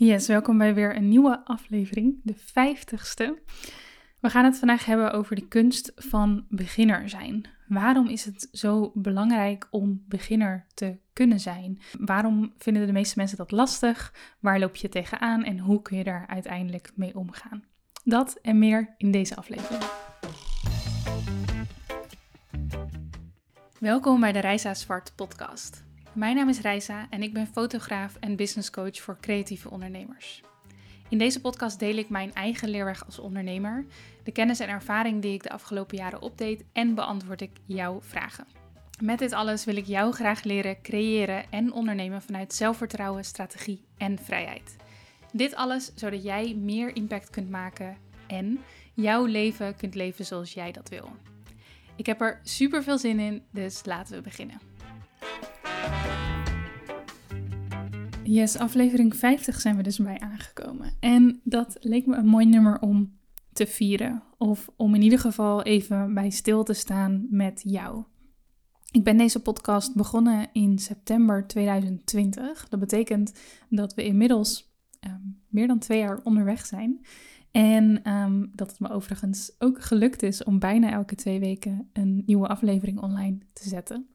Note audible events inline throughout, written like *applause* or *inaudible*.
Yes, welkom bij weer een nieuwe aflevering, de vijftigste. We gaan het vandaag hebben over de kunst van beginner zijn. Waarom is het zo belangrijk om beginner te kunnen zijn? Waarom vinden de meeste mensen dat lastig? Waar loop je tegenaan en hoe kun je daar uiteindelijk mee omgaan? Dat en meer in deze aflevering. Welkom bij de Reisa Zwart podcast. Mijn naam is Reisa en ik ben fotograaf en business coach voor creatieve ondernemers. In deze podcast deel ik mijn eigen leerweg als ondernemer, de kennis en ervaring die ik de afgelopen jaren opdeed en beantwoord ik jouw vragen. Met dit alles wil ik jou graag leren creëren en ondernemen vanuit zelfvertrouwen, strategie en vrijheid. Dit alles zodat jij meer impact kunt maken en jouw leven kunt leven zoals jij dat wil. Ik heb er super veel zin in, dus laten we beginnen. Yes, aflevering 50 zijn we dus bij aangekomen. En dat leek me een mooi nummer om te vieren. Of om in ieder geval even bij stil te staan met jou. Ik ben deze podcast begonnen in september 2020. Dat betekent dat we inmiddels um, meer dan twee jaar onderweg zijn. En um, dat het me overigens ook gelukt is om bijna elke twee weken een nieuwe aflevering online te zetten.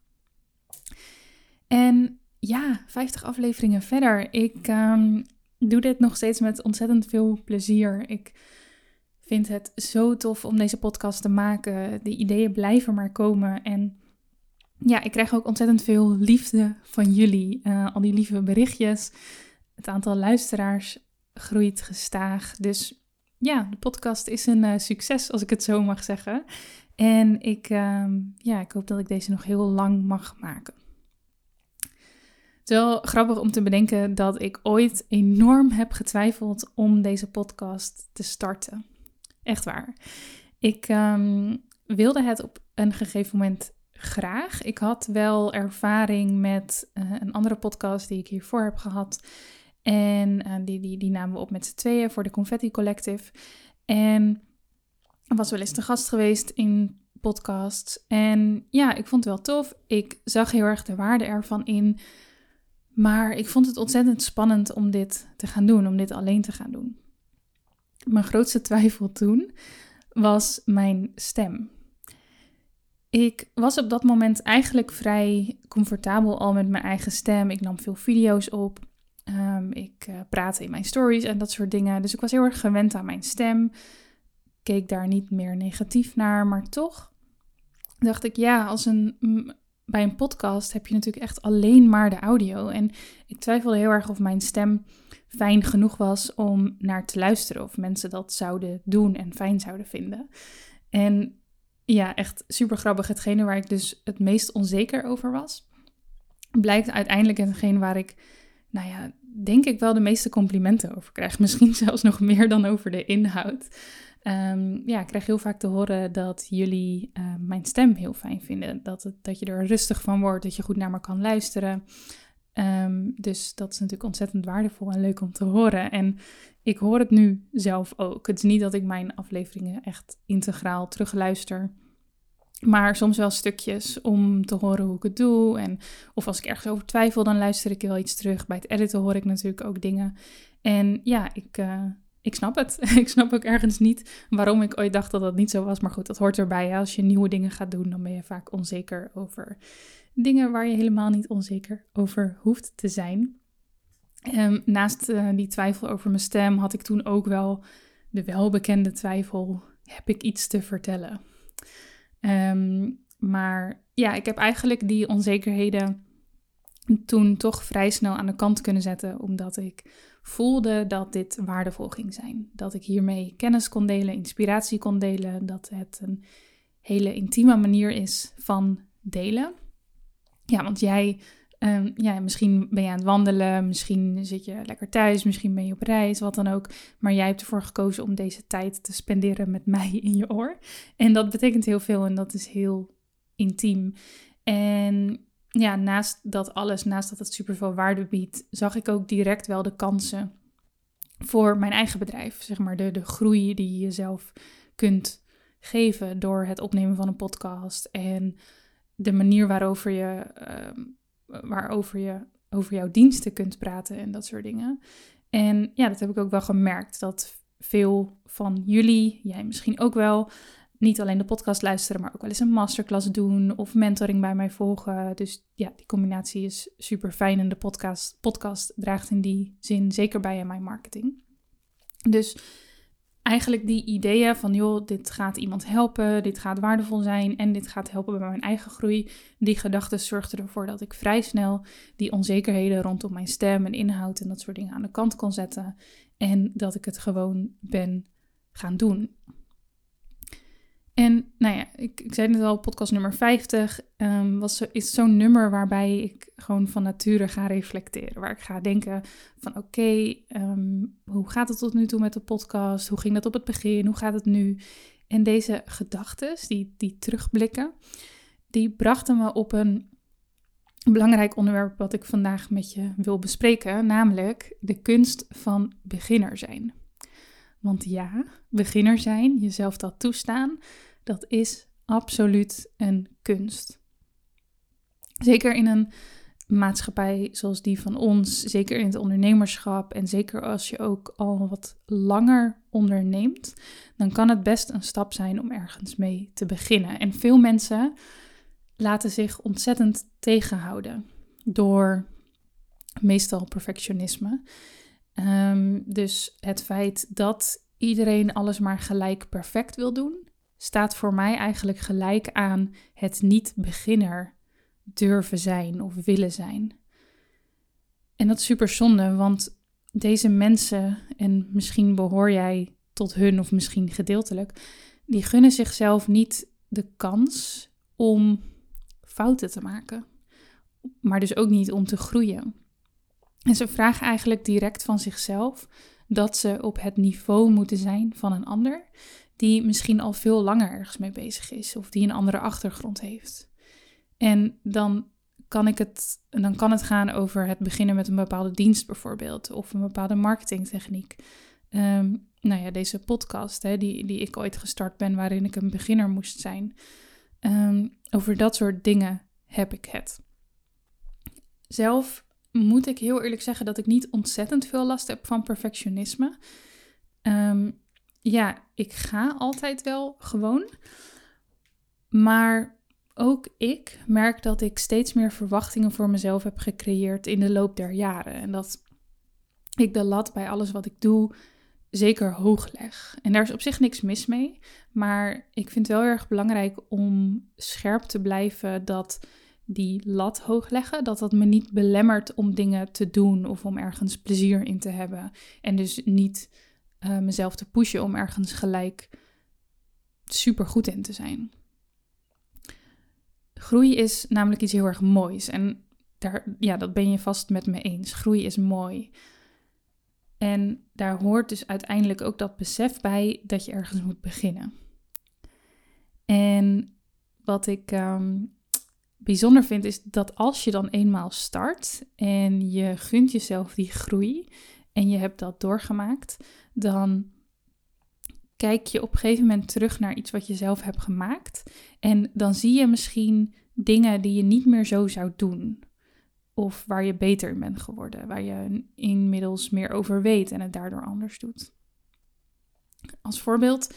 En ja, 50 afleveringen verder. Ik um, doe dit nog steeds met ontzettend veel plezier. Ik vind het zo tof om deze podcast te maken. De ideeën blijven maar komen. En ja, ik krijg ook ontzettend veel liefde van jullie. Uh, al die lieve berichtjes. Het aantal luisteraars groeit gestaag. Dus ja, de podcast is een uh, succes, als ik het zo mag zeggen. En ik, uh, ja, ik hoop dat ik deze nog heel lang mag maken. Het is wel grappig om te bedenken dat ik ooit enorm heb getwijfeld om deze podcast te starten. Echt waar. Ik um, wilde het op een gegeven moment graag. Ik had wel ervaring met uh, een andere podcast die ik hiervoor heb gehad. En uh, die, die, die namen we op met z'n tweeën voor de Confetti Collective. En was wel eens te gast geweest in podcasts. En ja, ik vond het wel tof. Ik zag heel erg de waarde ervan in. Maar ik vond het ontzettend spannend om dit te gaan doen, om dit alleen te gaan doen. Mijn grootste twijfel toen was mijn stem. Ik was op dat moment eigenlijk vrij comfortabel al met mijn eigen stem. Ik nam veel video's op. Um, ik uh, praatte in mijn stories en dat soort dingen. Dus ik was heel erg gewend aan mijn stem. Keek daar niet meer negatief naar, maar toch dacht ik, ja, als een bij een podcast heb je natuurlijk echt alleen maar de audio. En ik twijfelde heel erg of mijn stem fijn genoeg was om naar te luisteren. Of mensen dat zouden doen en fijn zouden vinden. En ja, echt super grappig. Hetgene waar ik dus het meest onzeker over was, blijkt uiteindelijk hetgeen waar ik, nou ja, denk ik wel de meeste complimenten over krijg. Misschien *laughs* zelfs nog meer dan over de inhoud. Um, ja, ik krijg heel vaak te horen dat jullie uh, mijn stem heel fijn vinden. Dat, het, dat je er rustig van wordt, dat je goed naar me kan luisteren. Um, dus dat is natuurlijk ontzettend waardevol en leuk om te horen. En ik hoor het nu zelf ook. Het is niet dat ik mijn afleveringen echt integraal terugluister. Maar soms wel stukjes om te horen hoe ik het doe. En, of als ik ergens over twijfel, dan luister ik wel iets terug. Bij het editen hoor ik natuurlijk ook dingen. En ja, ik, uh, ik snap het. *laughs* ik snap ook ergens niet waarom ik ooit dacht dat dat niet zo was. Maar goed, dat hoort erbij. Als je nieuwe dingen gaat doen, dan ben je vaak onzeker over dingen waar je helemaal niet onzeker over hoeft te zijn. Um, naast uh, die twijfel over mijn stem had ik toen ook wel de welbekende twijfel: heb ik iets te vertellen? Um, maar ja, ik heb eigenlijk die onzekerheden toen toch vrij snel aan de kant kunnen zetten, omdat ik voelde dat dit waardevol ging zijn. Dat ik hiermee kennis kon delen, inspiratie kon delen, dat het een hele intieme manier is van delen. Ja, want jij, um, ja, misschien ben je aan het wandelen, misschien zit je lekker thuis, misschien ben je op reis, wat dan ook. Maar jij hebt ervoor gekozen om deze tijd te spenderen met mij *laughs* in je oor. En dat betekent heel veel en dat is heel intiem. En ja, naast dat alles, naast dat het superveel waarde biedt, zag ik ook direct wel de kansen voor mijn eigen bedrijf. Zeg maar de, de groei die je jezelf kunt geven door het opnemen van een podcast en de manier waarover je, uh, waarover je over jouw diensten kunt praten en dat soort dingen. En ja, dat heb ik ook wel gemerkt. Dat veel van jullie, jij misschien ook wel, niet alleen de podcast luisteren, maar ook wel eens een masterclass doen of mentoring bij mij volgen. Dus ja, die combinatie is super fijn en de podcast, podcast draagt in die zin zeker bij in mijn marketing. Dus eigenlijk die ideeën van, joh, dit gaat iemand helpen, dit gaat waardevol zijn en dit gaat helpen bij mijn eigen groei. Die gedachten zorgden ervoor dat ik vrij snel die onzekerheden rondom mijn stem en inhoud en dat soort dingen aan de kant kon zetten. En dat ik het gewoon ben gaan doen. En nou ja, ik, ik zei het al, podcast nummer 50 um, was, is zo'n nummer waarbij ik gewoon van nature ga reflecteren. Waar ik ga denken van oké, ehm, hoe gaat het tot nu toe met de podcast? Hoe ging dat op het begin? Hoe gaat het nu? En deze gedachten, die, die terugblikken, die brachten me op een belangrijk onderwerp wat ik vandaag met je wil bespreken. Namelijk de kunst van beginner zijn. Want ja, beginner zijn, jezelf dat toestaan, dat is absoluut een kunst. Zeker in een maatschappij zoals die van ons, zeker in het ondernemerschap en zeker als je ook al wat langer onderneemt, dan kan het best een stap zijn om ergens mee te beginnen. En veel mensen laten zich ontzettend tegenhouden door meestal perfectionisme. Ehm, dus het feit dat iedereen alles maar gelijk perfect wil doen, staat voor mij eigenlijk gelijk aan het niet-beginner durven zijn of willen zijn. En dat is super zonde, want deze mensen, en misschien behoor jij tot hun of misschien gedeeltelijk, die gunnen zichzelf niet de kans om fouten te maken, maar dus ook niet om te groeien. En ze vragen eigenlijk direct van zichzelf dat ze op het niveau moeten zijn van een ander, die misschien al veel langer ergens mee bezig is of die een andere achtergrond heeft. En dan kan, ik het, dan kan het gaan over het beginnen met een bepaalde dienst bijvoorbeeld of een bepaalde marketingtechniek. Um, nou ja, deze podcast hè, die, die ik ooit gestart ben waarin ik een beginner moest zijn. Ehm, over dat soort dingen heb ik het. Zelf moet ik heel eerlijk zeggen dat ik niet ontzettend veel last heb van perfectionisme. Ehm, ja, ik ga altijd wel gewoon. Maar ook ik merk dat ik steeds meer verwachtingen voor mezelf heb gecreëerd in de loop der jaren. En dat ik de lat bij alles wat ik doe zeker hoog leg. En daar is op zich niks mis mee. Maar ik vind het wel erg belangrijk om scherp te blijven dat die lat hoog leggen, dat dat me niet belemmert om dingen te doen of om ergens plezier in te hebben. En dus niet uh, mezelf te pushen om ergens gelijk super goed in te zijn. Groei is namelijk iets heel erg moois. En daar, ja, dat ben je vast met me eens. Groei is mooi. En daar hoort dus uiteindelijk ook dat besef bij dat je ergens moet beginnen. En wat ik um, bijzonder vind, is dat als je dan eenmaal start en je gunt jezelf die groei en je hebt dat doorgemaakt, dan kijk je op een gegeven moment terug naar iets wat je zelf hebt gemaakt. En dan zie je misschien dingen die je niet meer zo zou doen. Of waar je beter in bent geworden, waar je inmiddels meer over weet en het daardoor anders doet. Als voorbeeld,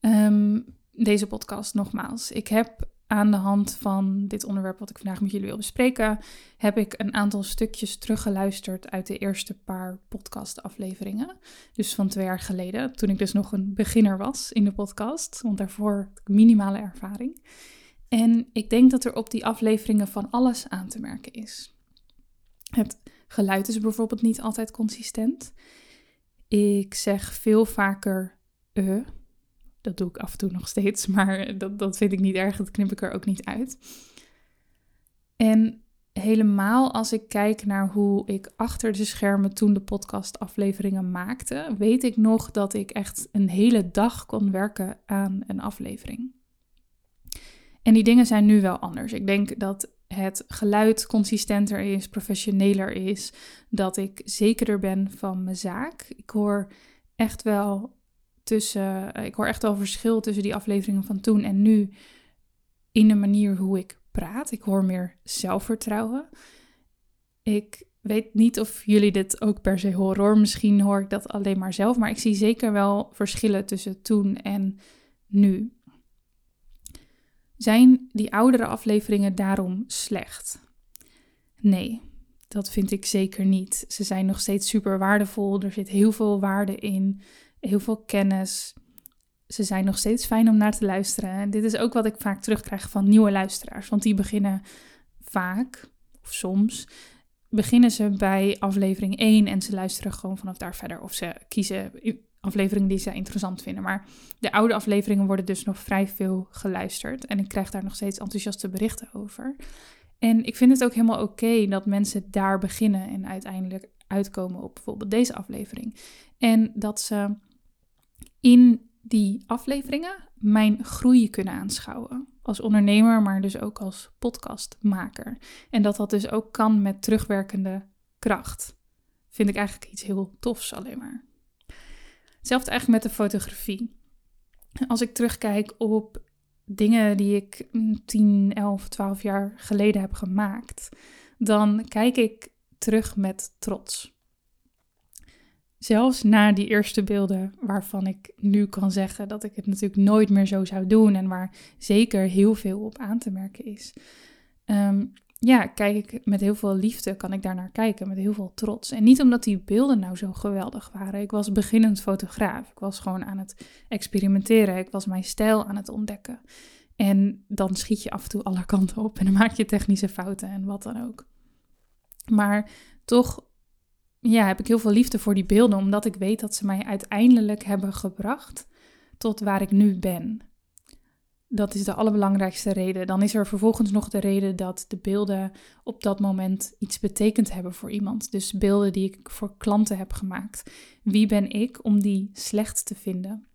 um, deze podcast nogmaals. Ik heb aan de hand van dit onderwerp wat ik vandaag met jullie wil bespreken, heb ik een aantal stukjes teruggeluisterd uit de eerste paar podcastafleveringen. Dus van twee jaar geleden, toen ik dus nog een beginner was in de podcast, want daarvoor minimale ervaring. En ik denk dat er op die afleveringen van alles aan te merken is. Het geluid is bijvoorbeeld niet altijd consistent. Ik zeg veel vaker uh, dat doe ik af en toe nog steeds, *laughs* maar dat, dat vind ik niet erg. Dat knip ik er ook niet uit. En helemaal als ik kijk naar hoe ik achter de schermen toen de podcastafleveringen maakte, weet ik nog dat ik echt een hele dag kon werken aan een aflevering. En die dingen zijn nu wel anders. Ik denk dat het geluid consistenter is, professioneler is, dat ik zekerder ben van mijn zaak. Ik hoor echt wel tussen. Eh, ik hoor echt wel verschil tussen die afleveringen van toen en nu. In de manier hoe ik praat. Ik hoor meer zelfvertrouwen. Ik weet niet of jullie dit ook per se horen hoor. Misschien hoor ik dat alleen maar zelf. Maar ik zie zeker wel verschillen tussen toen en nu. Zijn die oudere afleveringen daarom slecht? Nee, dat vind ik zeker niet. Ze zijn nog steeds super waardevol. Er zit heel veel waarde in, heel veel kennis. Ze zijn nog steeds fijn om naar te luisteren. En dit is ook wat ik vaak terugkrijg van nieuwe luisteraars. Want die beginnen vaak, of soms, beginnen ze bij aflevering 1 en ze luisteren gewoon vanaf daar verder. Of ze kiezen afleveringen die ze interessant vinden. Maar de oude afleveringen worden dus nog vrij veel geluisterd. En ik krijg daar nog steeds enthousiaste berichten over. En ik vind het ook helemaal oké dat mensen daar beginnen en uiteindelijk uitkomen op bijvoorbeeld deze aflevering. En dat ze in die afleveringen mijn groei kunnen aanschouwen. Als ondernemer, maar dus ook als podcastmaker. En dat dat dus ook kan met terugwerkende kracht. Vind ik eigenlijk iets heel tofs alleen maar. Hetzelfde eigenlijk met de fotografie. Als ik terugkijk op dingen die ik 10, 11, 12 jaar geleden heb gemaakt, dan kijk ik terug met trots. Zelfs na die eerste beelden, waarvan ik nu kan zeggen dat ik het natuurlijk nooit meer zo zou doen en waar zeker heel veel op aan te merken is. Ehm, ja, kijk ik met heel veel liefde, kan ik daar naar kijken, met heel veel trots. En niet omdat die beelden nou zo geweldig waren. Ik was beginnend fotograaf. Ik was gewoon aan het experimenteren. Ik was mijn stijl aan het ontdekken. En dan schiet je af en toe alle kanten op en dan maak je technische fouten en wat dan ook. Maar toch ja, heb ik heel veel liefde voor die beelden, omdat ik weet dat ze mij uiteindelijk hebben gebracht tot waar ik nu ben. Dat is de allerbelangrijkste reden. Dan is er vervolgens nog de reden dat de beelden op dat moment iets betekend hebben voor iemand. Dus beelden die ik voor klanten heb gemaakt. Wie ben ik om die slecht te vinden?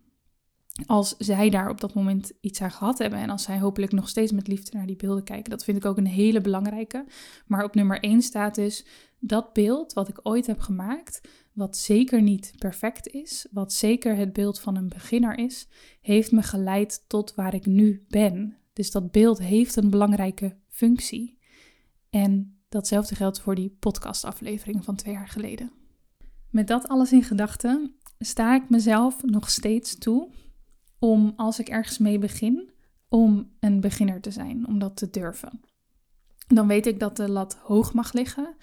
Als zij daar op dat moment iets aan gehad hebben en als zij hopelijk nog steeds met liefde naar die beelden kijken, dat vind ik ook een hele belangrijke. Maar op nummer 1 staat dus dat beeld wat ik ooit heb gemaakt, wat zeker niet perfect is, wat zeker het beeld van een beginner is, heeft me geleid tot waar ik nu ben. Dus dat beeld heeft een belangrijke functie. En datzelfde geldt voor die podcastaflevering van twee jaar geleden. Met dat alles in gedachten sta ik mezelf nog steeds toe om als ik ergens mee begin, om een beginner te zijn, om dat te durven. Dan weet ik dat de lat hoog mag liggen,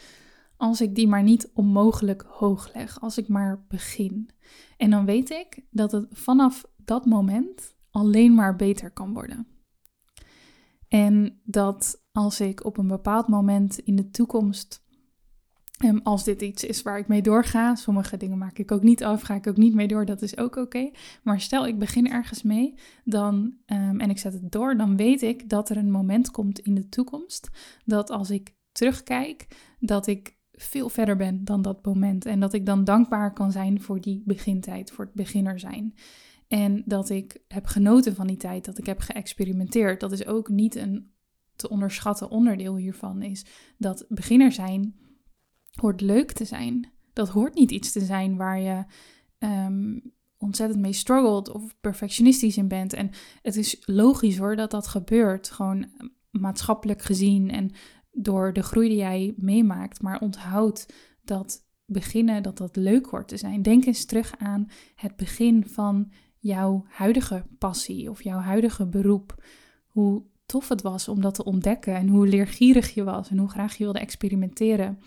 als ik die maar niet onmogelijk hoog leg, als ik maar begin. En dan weet ik dat het vanaf dat moment alleen maar beter kan worden. En dat als ik op een bepaald moment in de toekomst, um, als dit iets is waar ik mee doorga, sommige dingen maak ik ook niet af, ga ik ook niet mee door, dat is ook oké. Maar stel ik begin ergens mee dan, um, en ik zet het door, dan weet ik dat er een moment komt in de toekomst dat als ik terugkijk, dat ik veel verder ben dan dat moment. En dat ik dan dankbaar kan zijn voor die begintijd, voor het beginner zijn. En dat ik heb genoten van die tijd, dat ik heb geëxperimenteerd. Dat is ook niet een te onderschatten onderdeel hiervan. Is dat beginner zijn hoort leuk te zijn. Dat hoort niet iets te zijn waar je ehm, ontzettend mee struggelt of perfectionistisch in bent. En het is logisch hoor dat dat gebeurt, gewoon maatschappelijk gezien en door de groei die jij meemaakt. Maar onthoud dat beginnen, dat dat leuk hoort te zijn. Denk eens terug aan het begin van jouw huidige passie of jouw huidige beroep. Hoe tof het was om dat te ontdekken en hoe leergierig je was en hoe graag je wilde experimenteren.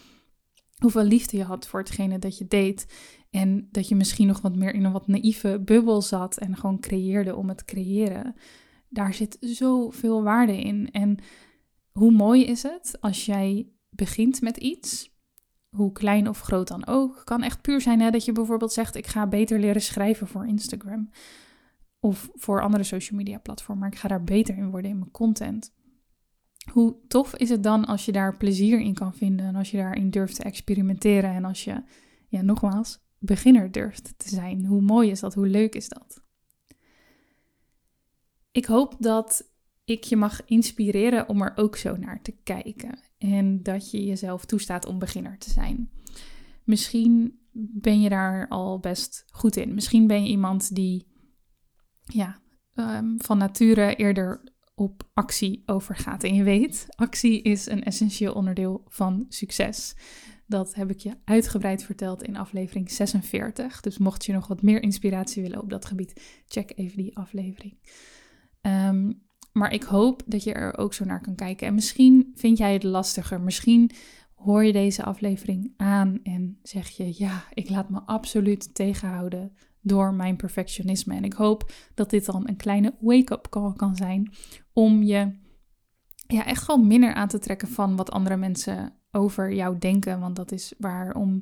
Hoeveel liefde je had voor hetgene dat je deed. En dat je misschien nog wat meer in een wat naïeve bubbel zat en gewoon creëerde om het creëren. Daar zit zoveel waarde in. En hoe mooi is het als jij begint met iets, hoe klein of groot dan ook. Kan echt puur zijn hè, dat je bijvoorbeeld zegt: Ik ga beter leren schrijven voor Instagram. Of voor andere social media platformen, maar ik ga daar beter in worden in mijn content. Hoe tof is het dan als je daar plezier in kan vinden en als je daarin durft te experimenteren en als je, ja, nogmaals, beginner durft te zijn. Hoe mooi is dat? Hoe leuk is dat? Ik hoop dat ik je mag inspireren om er ook zo naar te kijken. En dat je jezelf toestaat om beginner te zijn. Misschien ben je daar al best goed in. Misschien ben je iemand die ja, um, van nature eerder op actie overgaat. En je weet, actie is een essentieel onderdeel van succes. Dat heb ik je uitgebreid verteld in aflevering 46. Dus mocht je nog wat meer inspiratie willen op dat gebied, check even die aflevering. Um, maar ik hoop dat je er ook zo naar kan kijken. En misschien vind jij het lastiger. Misschien hoor je deze aflevering aan en zeg je: Ja, ik laat me absoluut tegenhouden door mijn perfectionisme. En ik hoop dat dit dan een kleine wake-up call kan zijn om je ja, echt gewoon minder aan te trekken van wat andere mensen over jou denken. Want dat is waarom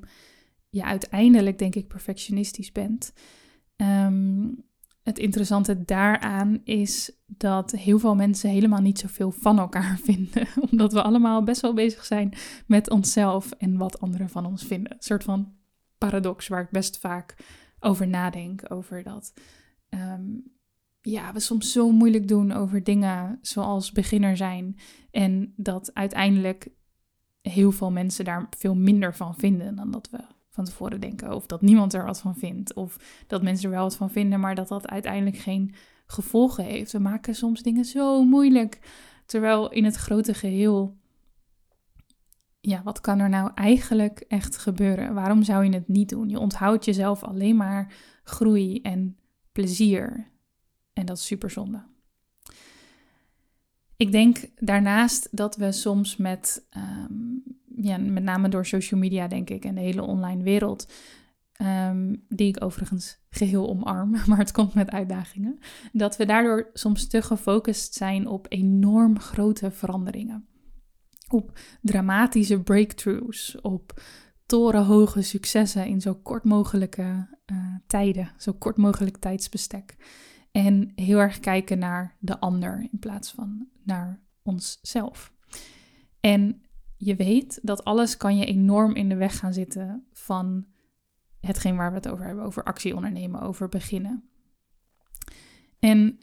je uiteindelijk, denk ik, perfectionistisch bent. Um, het interessante daaraan is dat heel veel mensen helemaal niet zoveel van elkaar *laughs* vinden. Omdat we allemaal best wel bezig zijn met onszelf en wat anderen van ons vinden. Een soort van paradox waar ik best vaak over nadenk. Over dat ehm, ja, we soms zo moeilijk doen over dingen zoals beginner zijn. En dat uiteindelijk heel veel mensen daar veel minder van vinden dan dat we van tevoren denken. Of dat niemand er wat van vindt. Of dat mensen er wel wat van vinden, maar dat dat uiteindelijk geen gevolgen heeft. We maken soms dingen zo moeilijk. Terwijl in het grote geheel, ja, wat kan er nou eigenlijk echt gebeuren? Waarom zou je het niet doen? Je onthoudt jezelf alleen maar groei en plezier. En dat is super zonde. Ik denk daarnaast dat we soms met ehm, ja, met name door social media, denk ik, en de hele online wereld. Ehm, die ik overigens geheel omarm, *laughs* maar het komt met uitdagingen. Dat we daardoor soms te gefocust zijn op enorm grote veranderingen. Op dramatische breakthroughs, op torenhoge successen in zo kort mogelijke uh, tijden, zo kort mogelijk tijdsbestek. En heel erg kijken naar de ander in plaats van naar onszelf. En je weet dat alles kan je enorm in de weg gaan zitten van hetgeen waar we het over hebben, over actie ondernemen, over beginnen. En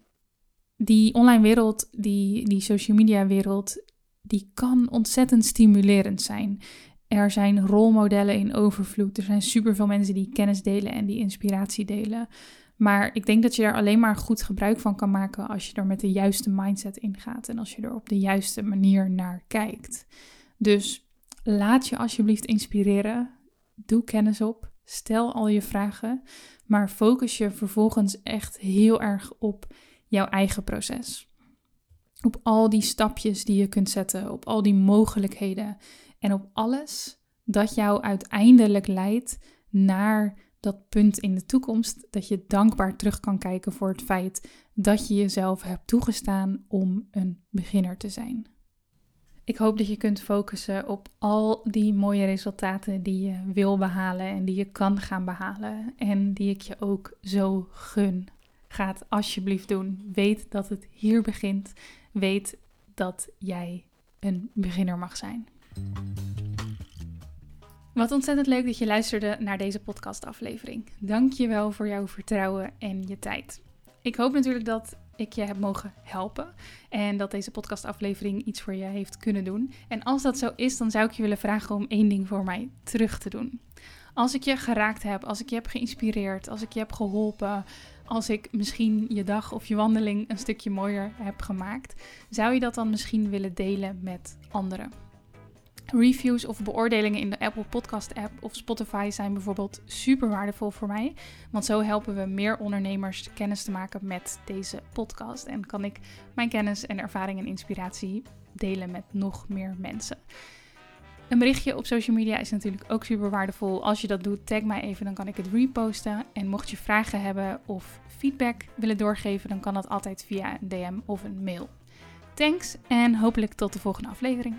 die online wereld, die, die social media wereld, die kan ontzettend stimulerend zijn. Er zijn rolmodellen in overvloed. Er zijn superveel mensen die kennis delen en die inspiratie delen. Maar ik denk dat je daar alleen maar goed gebruik van kan maken als je er met de juiste mindset in gaat en als je er op de juiste manier naar kijkt. Dus laat je alsjeblieft inspireren. Doe kennis op. Stel al je vragen. Maar focus je vervolgens echt heel erg op jouw eigen proces. Op al die stapjes die je kunt zetten. Op al die mogelijkheden. En op alles dat jou uiteindelijk leidt naar dat punt in de toekomst dat je dankbaar terug kan kijken voor het feit dat je jezelf hebt toegestaan om een beginner te zijn. Ik hoop dat je kunt focussen op al die mooie resultaten die je wil behalen en die je kan gaan behalen en die ik je ook zo gun. Ga het alsjeblieft doen. Weet dat het hier begint. Weet dat jij een beginner mag zijn. Wat ontzettend leuk dat je luisterde naar deze podcastaflevering. Dank je wel voor jouw vertrouwen en je tijd. Ik hoop natuurlijk dat ik je heb mogen helpen. En dat deze podcastaflevering iets voor je heeft kunnen doen. En als dat zo is, dan zou ik je willen vragen om één ding voor mij terug te doen. Als ik je geraakt heb, als ik je heb geïnspireerd, als ik je heb geholpen, als ik misschien je dag of je wandeling een stukje mooier heb gemaakt, zou je dat dan misschien willen delen met anderen? Reviews of beoordelingen in de Apple Podcast app of Spotify zijn bijvoorbeeld super waardevol voor mij. Want zo helpen we meer ondernemers kennis te maken met deze podcast. En kan ik mijn kennis en ervaring en inspiratie delen met nog meer mensen. Een berichtje op social media is natuurlijk ook super waardevol. Als je dat doet, tag mij even, dan kan ik het reposten. En mocht je vragen hebben of feedback willen doorgeven, dan kan dat altijd via een DM of een mail. Thanks en hopelijk tot de volgende aflevering.